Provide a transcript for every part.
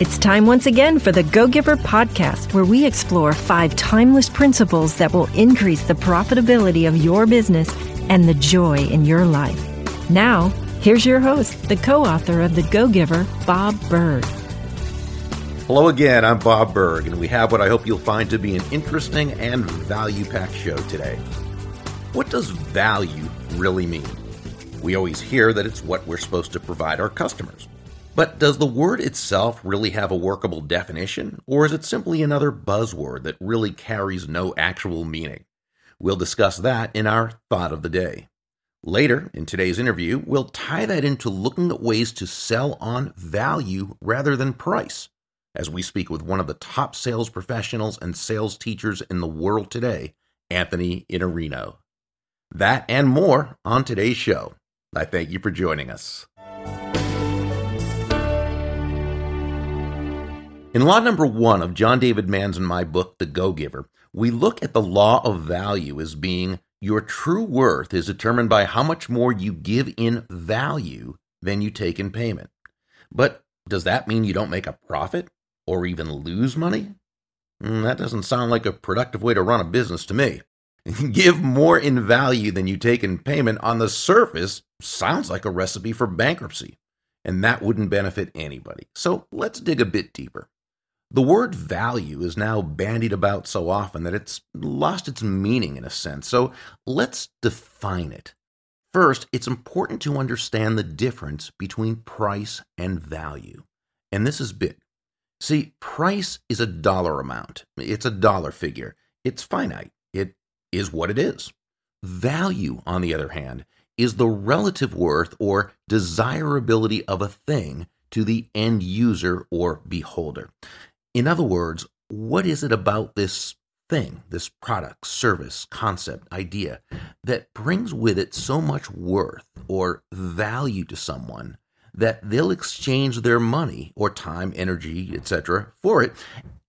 It's time once again for the Go Giver podcast, where we explore five timeless principles that will increase the profitability of your business and the joy in your life. Now, here's your host, the co author of The Go Giver, Bob Burg. Hello again, I'm Bob Burg, and we have what I hope you'll find to be an interesting and value packed show today. What does value really mean? We always hear that it's what we're supposed to provide our customers. But does the word itself really have a workable definition, or is it simply another buzzword that really carries no actual meaning? We'll discuss that in our thought of the day. Later in today's interview, we'll tie that into looking at ways to sell on value rather than price as we speak with one of the top sales professionals and sales teachers in the world today, Anthony Iannarino. That and more on today's show. I thank you for joining us. In law number one of John David Mann's and my book, The Go Giver, we look at the law of value as being your true worth is determined by how much more you give in value than you take in payment. But does that mean you don't make a profit? or even lose money? Mm, that doesn't sound like a productive way to run a business to me. Give more in value than you take in payment on the surface sounds like a recipe for bankruptcy, and that wouldn't benefit anybody. So let's dig a bit deeper. The word value is now bandied about so often that it's lost its meaning in a sense. So let's define it. First, it's important to understand the difference between price and value. And this is big. See, price is a dollar amount, it's a dollar figure. It's finite, it is what it is. Value, on the other hand, is the relative worth or desirability of a thing to the end user or beholder. In other words, what is it about this thing, this product, service, concept, idea, that brings with it so much worth or value to someone that they'll exchange their money or time, energy, etc. for it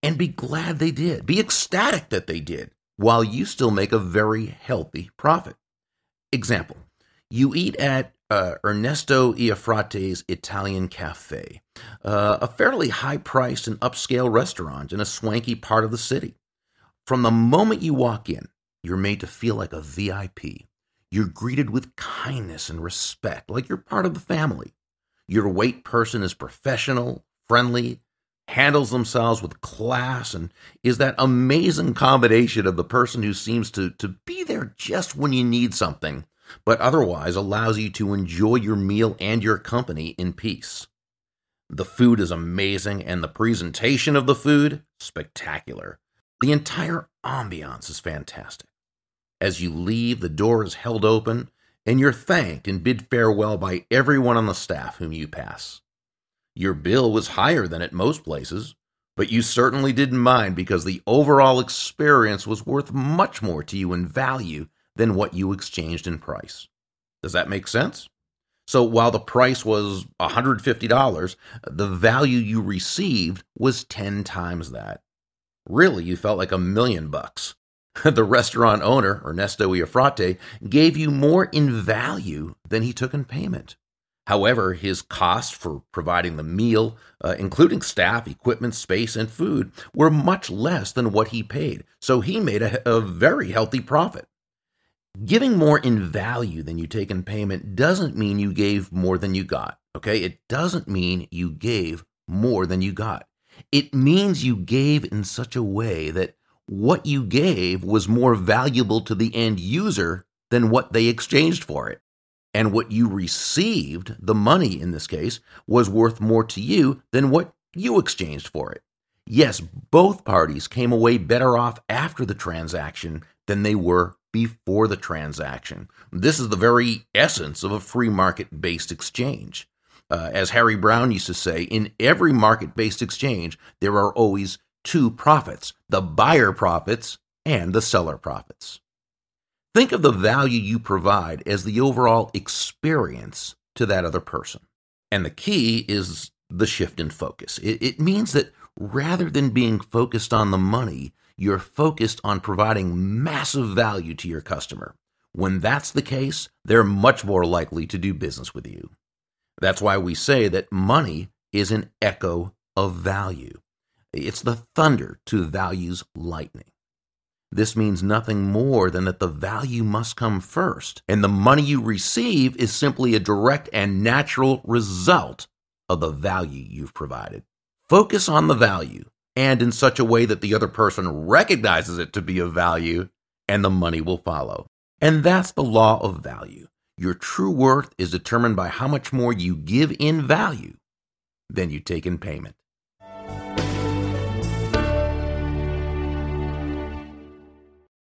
and be glad they did. Be ecstatic that they did while you still make a very healthy profit. Example You eat at uh, Ernesto Iafrate's Italian Cafe, uh, a fairly high priced and upscale restaurant in a swanky part of the city. From the moment you walk in, you're made to feel like a VIP. You're greeted with kindness and respect, like you're part of the family. Your wait person is professional, friendly, handles themselves with class, and is that amazing combination of the person who seems to, to be there just when you need something, but otherwise allows you to enjoy your meal and your company in peace. The food is amazing, and the presentation of the food, spectacular. The entire ambiance is fantastic. As you leave, the door is held open, and you're thanked and bid farewell by everyone on the staff whom you pass. Your bill was higher than at most places, but you certainly didn't mind because the overall experience was worth much more to you in value than what you exchanged in price. Does that make sense? So while the price was $150, the value you received was 10 times that. Really, you felt like a million bucks. the restaurant owner, Ernesto Iafrate, gave you more in value than he took in payment. However, his costs for providing the meal, uh, including staff, equipment, space, and food, were much less than what he paid, so he made a, a very healthy profit. Giving more in value than you take in payment doesn't mean you gave more than you got, okay? It doesn't mean you gave more than you got. It means you gave in such a way that what you gave was more valuable to the end user than what they exchanged for it. And what you received, the money in this case, was worth more to you than what you exchanged for it. Yes, both parties came away better off after the transaction than they were before the transaction. This is the very essence of a free market based exchange. Uh, as Harry Browne used to say, in every market based exchange, there are always two profits the buyer profits and the seller profits. Think of the value you provide as the overall experience to that other person. And the key is the shift in focus. It, it, means that rather than being focused on the money, you're focused on providing massive value to your customer. When that's the case, they're much more likely to do business with you. That's why we say that money is an echo of value. It's the thunder to value's lightning. This means nothing more than that the value must come first, and the money you receive is simply a direct and natural result of the value you've provided. Focus on the value, and in such a way that the other person recognizes it to be of value, and the money will follow. And that's the law of value. Your true worth is determined by how much more you give in value than you take in payment.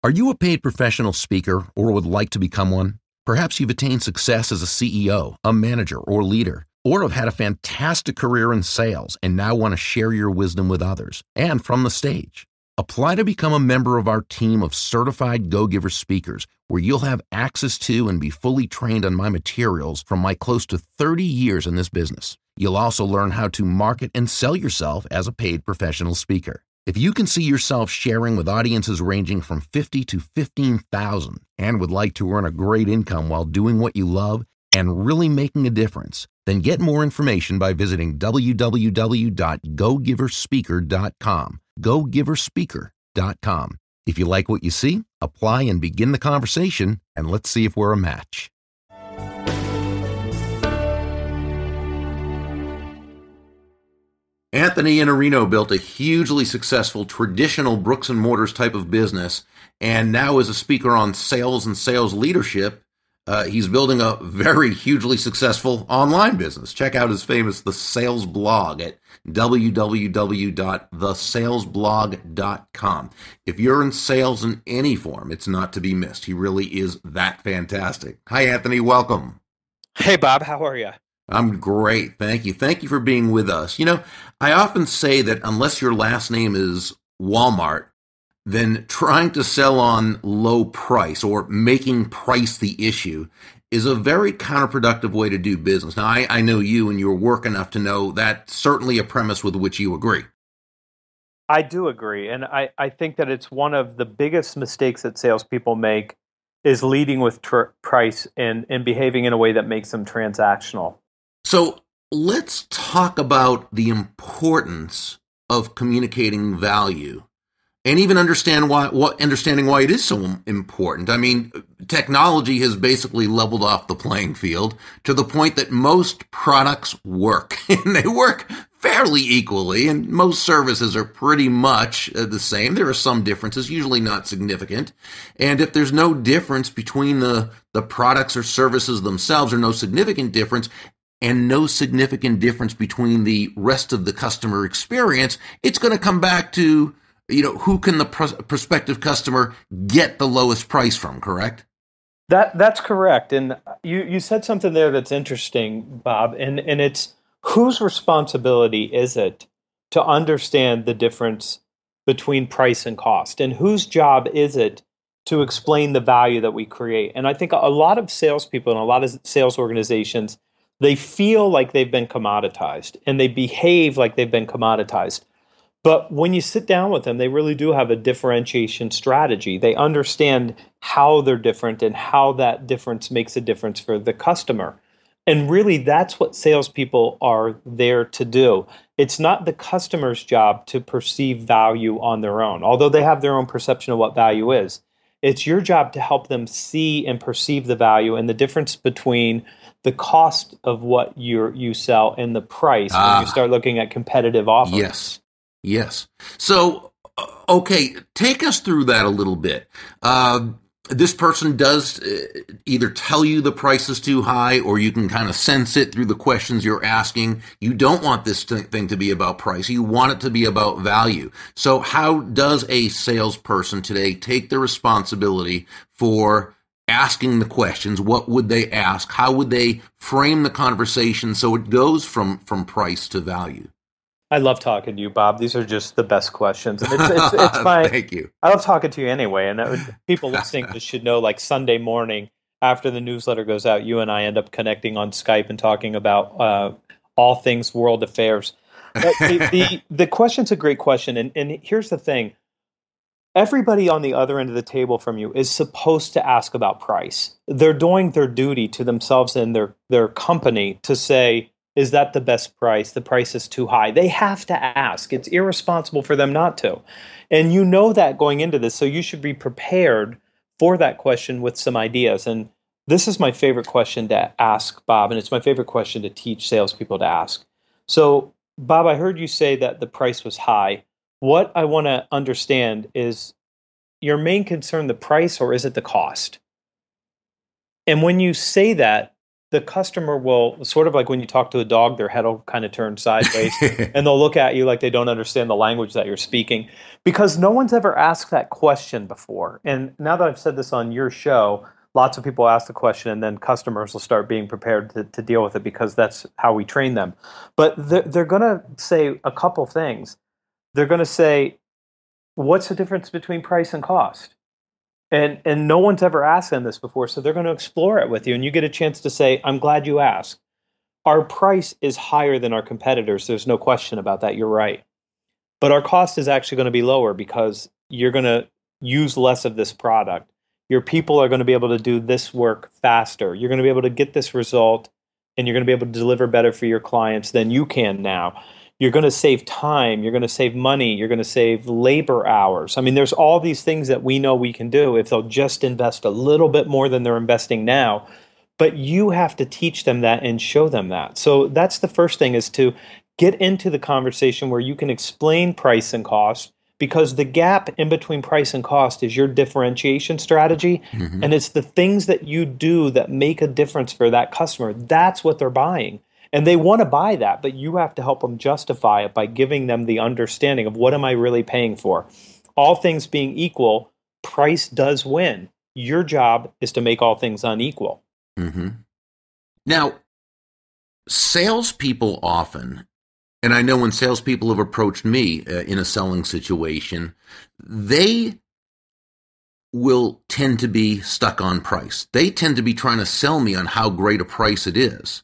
Are you a paid professional speaker or would like to become one? Perhaps you've attained success as a CEO, a manager, or leader, or have had a fantastic career in sales and now want to share your wisdom with others and from the stage. Apply to become a member of our team of certified Go Giver speakers, where you'll have access to and be fully trained on my materials from my close to 30 years in this business. You'll also learn how to market and sell yourself as a paid professional speaker. If you can see yourself sharing with audiences ranging from 50 to 15,000 and would like to earn a great income while doing what you love and really making a difference, then get more information by visiting www.gogiverspeaker.com. Gogiverspeaker.com. If you like what you see, apply and begin the conversation, and let's see if we're a match. Anthony Iannarino built a hugely successful traditional bricks and mortars type of business, and now is a speaker on sales and sales leadership. Uh, he's building a very hugely successful online business. Check out his famous The Sales Blog at www.thesalesblog.com. If you're in sales in any form, it's not to be missed. He really is that fantastic. Hi, Anthony. Welcome. Hey, Bob. How are you? I'm great. Thank you. Thank you for being with us. You know, I often say that unless your last name is Walmart, then trying to sell on low price or making price the issue is a very counterproductive way to do business. Now, I, I know you and you're work enough to know that's certainly a premise with which you agree. I do agree. And I, I think that it's one of the biggest mistakes that salespeople make is leading with tr- price and, and behaving in a way that makes them transactional. So let's talk about the importance of communicating value and even understand why what understanding why it is so important. I mean, technology has basically leveled off the playing field to the point that most products work and they work fairly equally and most services are pretty much uh, the same. There are some differences, usually not significant. And if there's no difference between the the products or services themselves or no significant difference, and no significant difference between the rest of the customer experience, it's going to come back to, you know, who can the pr- prospective customer get the lowest price from, correct? That that's correct. And you you said something there that's interesting, Bob, and and it's whose responsibility is it to understand the difference between price and cost and whose job is it to explain the value that we create? And I think a lot of salespeople and a lot of sales organizations they feel like they've been commoditized and they behave like they've been commoditized. But when you sit down with them, they really do have a differentiation strategy. They understand how they're different and how that difference makes a difference for the customer. And really, that's what salespeople are there to do. It's not the customer's job to perceive value on their own, although they have their own perception of what value is. It's your job to help them see and perceive the value and the difference between the cost of what you you sell and the price when you ah. start looking at competitive offers. Yes, yes. So, uh, okay, take us through that a little bit. Uh, this person does uh, either tell you the price is too high or you can kind of sense it through the questions you're asking. You don't want this thing to be about price. You want it to be about value. So how does a salesperson today take the responsibility for asking the questions what would they ask how would they frame the conversation so it goes from from price to value i love talking to you bob. These are just the best questions. And it's, it's, it's my thank you. I love talking to you anyway and would, people listening should know like sunday morning after the newsletter goes out you and i end up connecting on skype and talking about uh, all things world affairs. The, the, the question's a great question and, and here's the thing. Everybody on the other end of the table from you is supposed to ask about price. They're doing their duty to themselves and their, their company to say, Is that the best price? The price is too high. They have to ask. It's irresponsible for them not to. And you know that going into this. So you should be prepared for that question with some ideas. And this is my favorite question to ask, Bob, and it's my favorite question to teach salespeople to ask. So, Bob, I heard you say that the price was high. What I want to understand is your main concern the price or is it the cost? And when you say that, the customer will sort of like when you talk to a dog, their head will kind of turn sideways and they'll look at you like they don't understand the language that you're speaking because no one's ever asked that question before. And now that I've said this on your show, lots of people ask the question and then customers will start being prepared to, to deal with it because that's how we train them. But they're, they're going to say a couple things. They're going to say, What's the difference between price and cost? And and no one's ever asked them this before, so they're going to explore it with you, and you get a chance to say, "I'm glad you asked." Our price is higher than our competitors. There's no question about that. You're right, but our cost is actually going to be lower because you're going to use less of this product. Your people are going to be able to do this work faster. You're going to be able to get this result, and you're going to be able to deliver better for your clients than you can now you're going to save time, you're going to save money, you're going to save labor hours. I mean, there's all these things that we know we can do if they'll just invest a little bit more than they're investing now. But you have to teach them that and show them that. So that's the first thing is to get into the conversation where you can explain price and cost because the gap in between price and cost is your differentiation strategy mm-hmm. and it's the things that you do that make a difference for that customer that's what they're buying and they want to buy that, but you have to help them justify it by giving them the understanding of what am I really paying for. All things being equal, price does win. Your job is to make all things unequal. Mm-hmm. Now, salespeople often, and I know when salespeople have approached me uh, in a selling situation, they will tend to be stuck on price. They tend to be trying to sell me on how great a price it is.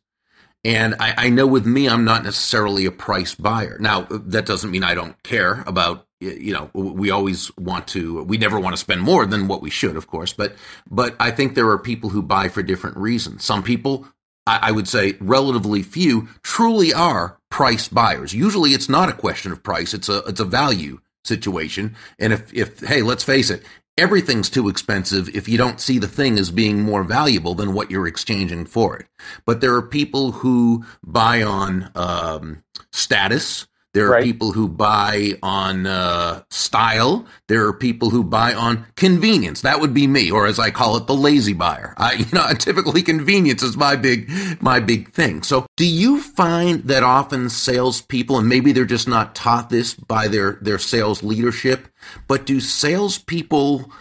And I, I, know with me, I'm not necessarily a price buyer. Now, that doesn't mean I don't care about, you know, we always want to, we never want to spend more than what we should, of course. But, but I think there are people who buy for different reasons. Some people, I, I would say relatively few, truly are price buyers. Usually it's not a question of price. It's a, it's a value situation. And if, if, hey, let's face it, everything's too expensive if you don't see the thing as being more valuable than what you're exchanging for it. But there are people who buy on um, status. There are right. people who buy on uh, style. There are people who buy on convenience. That would be me, or as I call it, the lazy buyer. I, you know, typically convenience is my big, my big thing. So, do you find that often salespeople, and maybe they're just not taught this by their their sales leadership, but do salespeople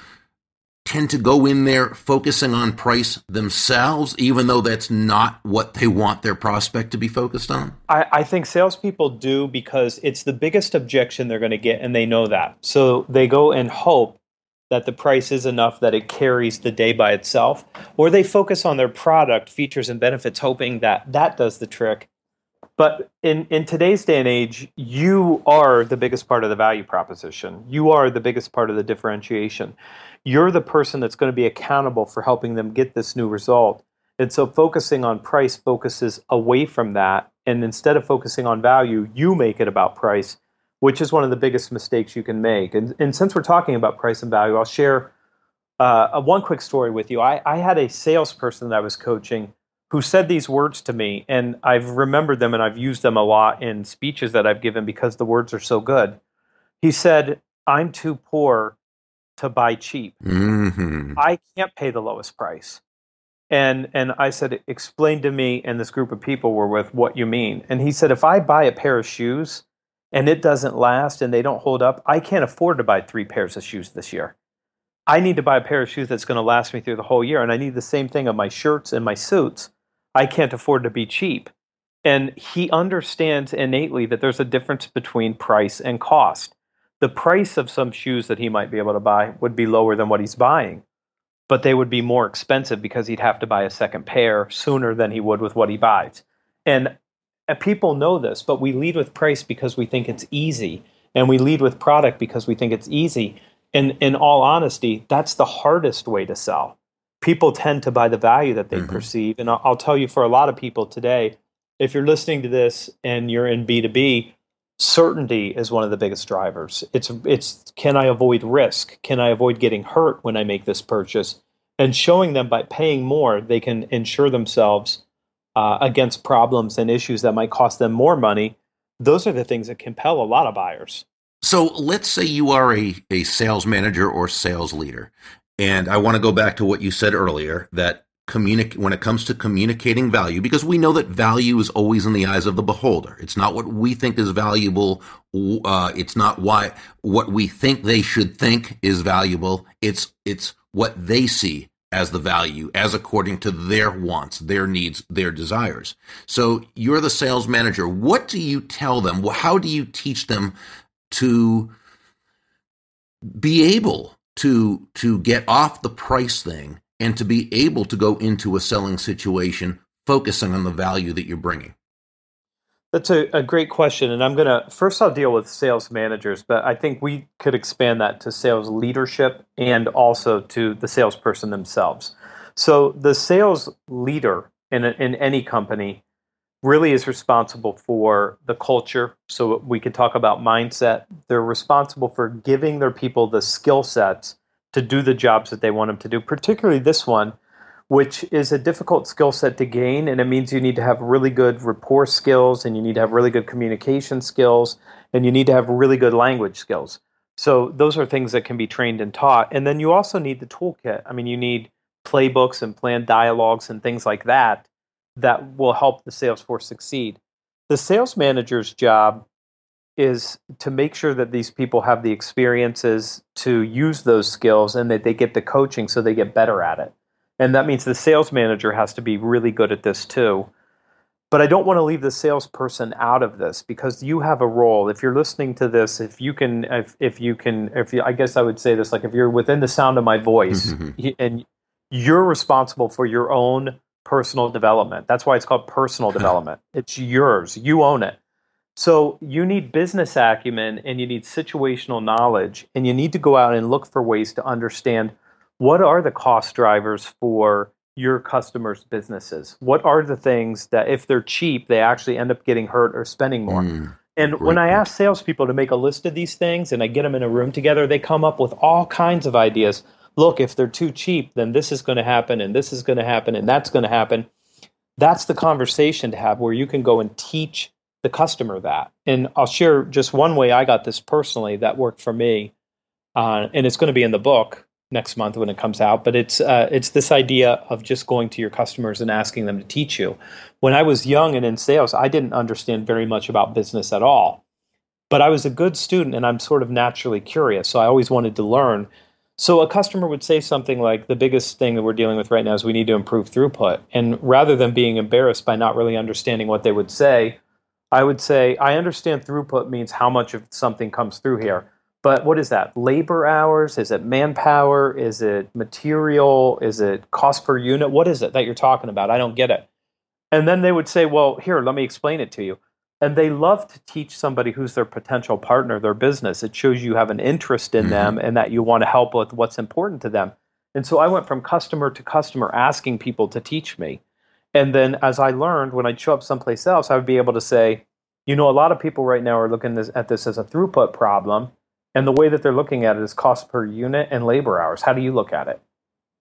tend to go in there focusing on price themselves, even though that's not what they want their prospect to be focused on? I, I think salespeople do because it's the biggest objection they're going to get, and they know that. So they go and hope that the price is enough that it carries the day by itself, or they focus on their product, features, and benefits, hoping that that does the trick. But in, in today's day and age, you are the biggest part of the value proposition. You are the biggest part of the differentiation. You're the person that's going to be accountable for helping them get this new result. And so focusing on price focuses away from that. And instead of focusing on value, you make it about price, which is one of the biggest mistakes you can make. And, and since we're talking about price and value, I'll share uh, one quick story with you. I, I had a salesperson that I was coaching who said these words to me, and I've remembered them and I've used them a lot in speeches that I've given because the words are so good. He said, I'm too poor to buy cheap. Mm-hmm. I can't pay the lowest price. And and I said, explain to me and this group of people were with what you mean. And he said, if I buy a pair of shoes and it doesn't last and they don't hold up, I can't afford to buy three pairs of shoes this year. I need to buy a pair of shoes that's going to last me through the whole year. And I need the same thing of my shirts and my suits. I can't afford to be cheap. And he understands innately that there's a difference between price and cost. The price of some shoes that he might be able to buy would be lower than what he's buying, but they would be more expensive because he'd have to buy a second pair sooner than he would with what he buys. And uh, people know this, but we lead with price because we think it's easy, and we lead with product because we think it's easy. And in all honesty, that's the hardest way to sell people tend to buy the value that they mm-hmm. perceive. And I'll, I'll, tell you, for a lot of people today, if you're listening to this and you're in B2B, certainty is one of the biggest drivers. It's it's can I avoid risk? Can I avoid getting hurt when I make this purchase? And showing them by paying more, they can insure themselves uh, against problems and issues that might cost them more money. Those are the things that compel a lot of buyers. So let's say you are a, a sales manager or sales leader. And I want to go back to what you said earlier that communicate when it comes to communicating value because we know that value is always in the eyes of the beholder. It's not what we think is valuable uh, it's not why what we think they should think is valuable. It's it's what they see as the value as according to their wants their needs their desires. So you're the sales manager. What do you tell them? How do you teach them to be able to to get off the price thing and to be able to go into a selling situation focusing on the value that you're bringing? That's a, a great question. And I'm going to first, I'll deal with sales managers, but I think we could expand that to sales leadership and also to the salesperson themselves. So the sales leader in, in any company really is responsible for the culture. So we could talk about mindset. They're responsible for giving their people the skill sets to do the jobs that they want them to do, particularly this one, which is a difficult skill set to gain. And it means you need to have really good rapport skills and you need to have really good communication skills and you need to have really good language skills. So those are things that can be trained and taught. And then you also need the toolkit. I mean, you need playbooks and planned dialogues and things like that that will help the sales force succeed. The sales manager's job is to make sure that these people have the experiences to use those skills and that they get the coaching so they get better at it. And that means the sales manager has to be really good at this too. But I don't want to leave the salesperson out of this because you have a role. If you're listening to this, if you can, if, if you can, if you, I guess I would say this, like if you're within the sound of my voice mm-hmm. and you're responsible for your own personal development. That's why it's called personal development. It's yours. You own it. So you need business acumen and you need situational knowledge, and you need to go out and look for ways to understand what are the cost drivers for your customers' businesses. What are the things that, if they're cheap, they actually end up getting hurt or spending more? Mm, and when I ask salespeople to make a list of these things and I get them in a room together, they come up with all kinds of ideas. Look, if they're too cheap, then this is going to happen, and this is going to happen, and that's going to happen. That's the conversation to have where you can go and teach the customer that. And I'll share just one way I got this personally that worked for me, uh, and it's going to be in the book next month when it comes out. But it's uh, it's this idea of just going to your customers and asking them to teach you. When I was young and in sales, I didn't understand very much about business at all, but I was a good student and I'm sort of naturally curious, so I always wanted to learn. So a customer would say something like, "The biggest thing that we're dealing with right now is we need to improve throughput," and rather than being embarrassed by not really understanding what they would say. I would say I understand throughput means how much of something comes through here. But what is that? Labor hours? Is it manpower? Is it material? Is it cost per unit? What is it that you're talking about? I don't get it. And then they would say, well, here, let me explain it to you. And they love to teach somebody who's their potential partner, their business. It shows you have an interest in mm-hmm. them and that you want to help with what's important to them. And so I went from customer to customer asking people to teach me. And then as I learned, when I'd show up someplace else, I would be able to say, you know, a lot of people right now are looking this, at this as a throughput problem. And the way that they're looking at it is cost per unit and labor hours. How do you look at it?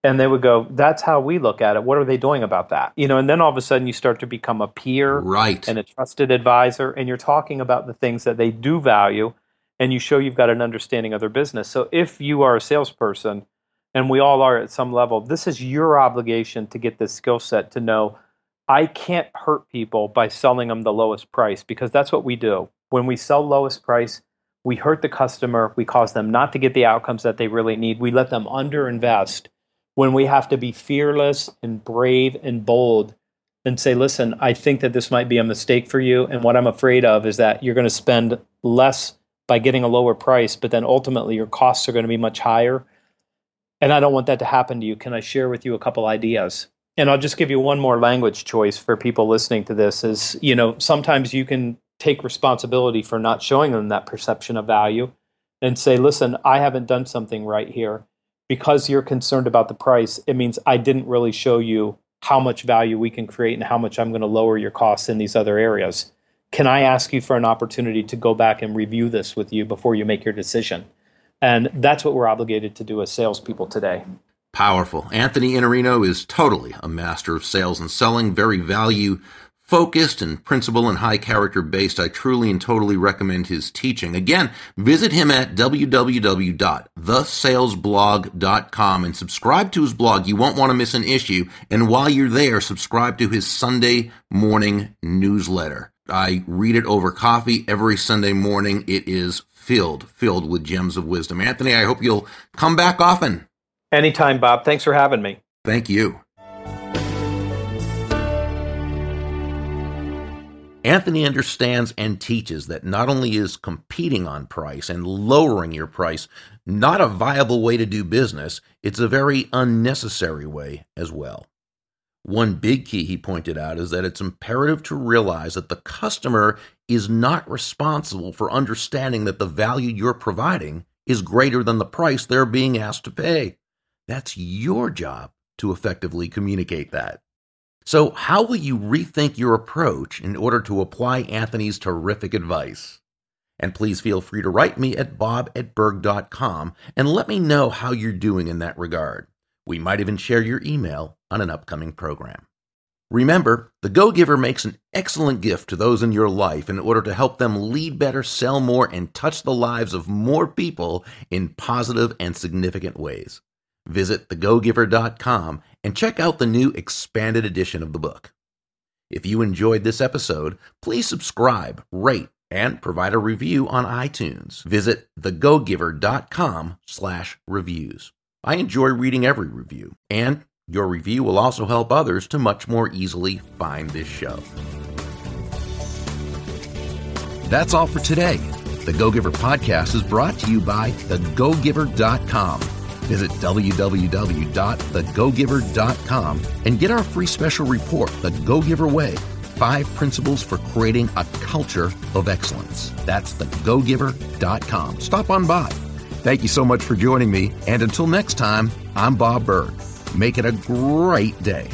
And they would go, that's how we look at it. What are they doing about that? You know, and then all of a sudden you start to become a peer right. and a trusted advisor, and you're talking about the things that they do value, and you show you've got an understanding of their business. So if you are a salesperson, and we all are at some level, this is your obligation to get this skill set to know I can't hurt people by selling them the lowest price because that's what we do. When we sell lowest price, we hurt the customer, we cause them not to get the outcomes that they really need. We let them underinvest when we have to be fearless and brave and bold and say, listen, I think that this might be a mistake for you. And what I'm afraid of is that you're going to spend less by getting a lower price, but then ultimately your costs are going to be much higher. And I don't want that to happen to you. Can I share with you a couple ideas? and I'll just give you one more language choice for people listening to this is, you know, sometimes you can take responsibility for not showing them that perception of value and say, listen, I haven't done something right here. Because you're concerned about the price, it means I didn't really show you how much value we can create and how much I'm going to lower your costs in these other areas. Can I ask you for an opportunity to go back and review this with you before you make your decision? And that's what we're obligated to do as salespeople today. Powerful. Anthony Iannarino is totally a master of sales and selling, very value focused and principle and high character based. I truly and totally recommend his teaching. Again, visit him at www.thesalesblog.com and subscribe to his blog. You won't want to miss an issue. And while you're there, subscribe to his Sunday morning newsletter. I read it over coffee every Sunday morning. It is filled, filled with gems of wisdom. Anthony, I hope you'll come back often. Anytime, Bob. Thanks for having me. Thank you. Anthony understands and teaches that not only is competing on price and lowering your price not a viable way to do business, it's a very unnecessary way as well. One big key he pointed out is that it's imperative to realize that the customer is not responsible for understanding that the value you're providing is greater than the price they're being asked to pay. That's your job to effectively communicate that. So, how will you rethink your approach in order to apply Anthony's terrific advice? And please feel free to write me at bob at and let me know how you're doing in that regard. We might even share your email on an upcoming program. Remember, the Go Giver makes an excellent gift to those in your life in order to help them lead better, sell more, and touch the lives of more people in positive and significant ways. Visit thegogiver.com and check out the new expanded edition of the book. If you enjoyed this episode, please subscribe, rate, and provide a review on iTunes. Visit thegogiver.com slash reviews. I enjoy reading every review, and your review will also help others to much more easily find this show. That's all for today. The Go Giver podcast is brought to you by thegogiver.com Visit www.thegogiver.com and get our free special report, The Go Giver Way Five Principles for Creating a Culture of Excellence. That's thegogiver.com. Stop on by. Thank you so much for joining me. And until next time, I'm Bob Burg. Make it a great day.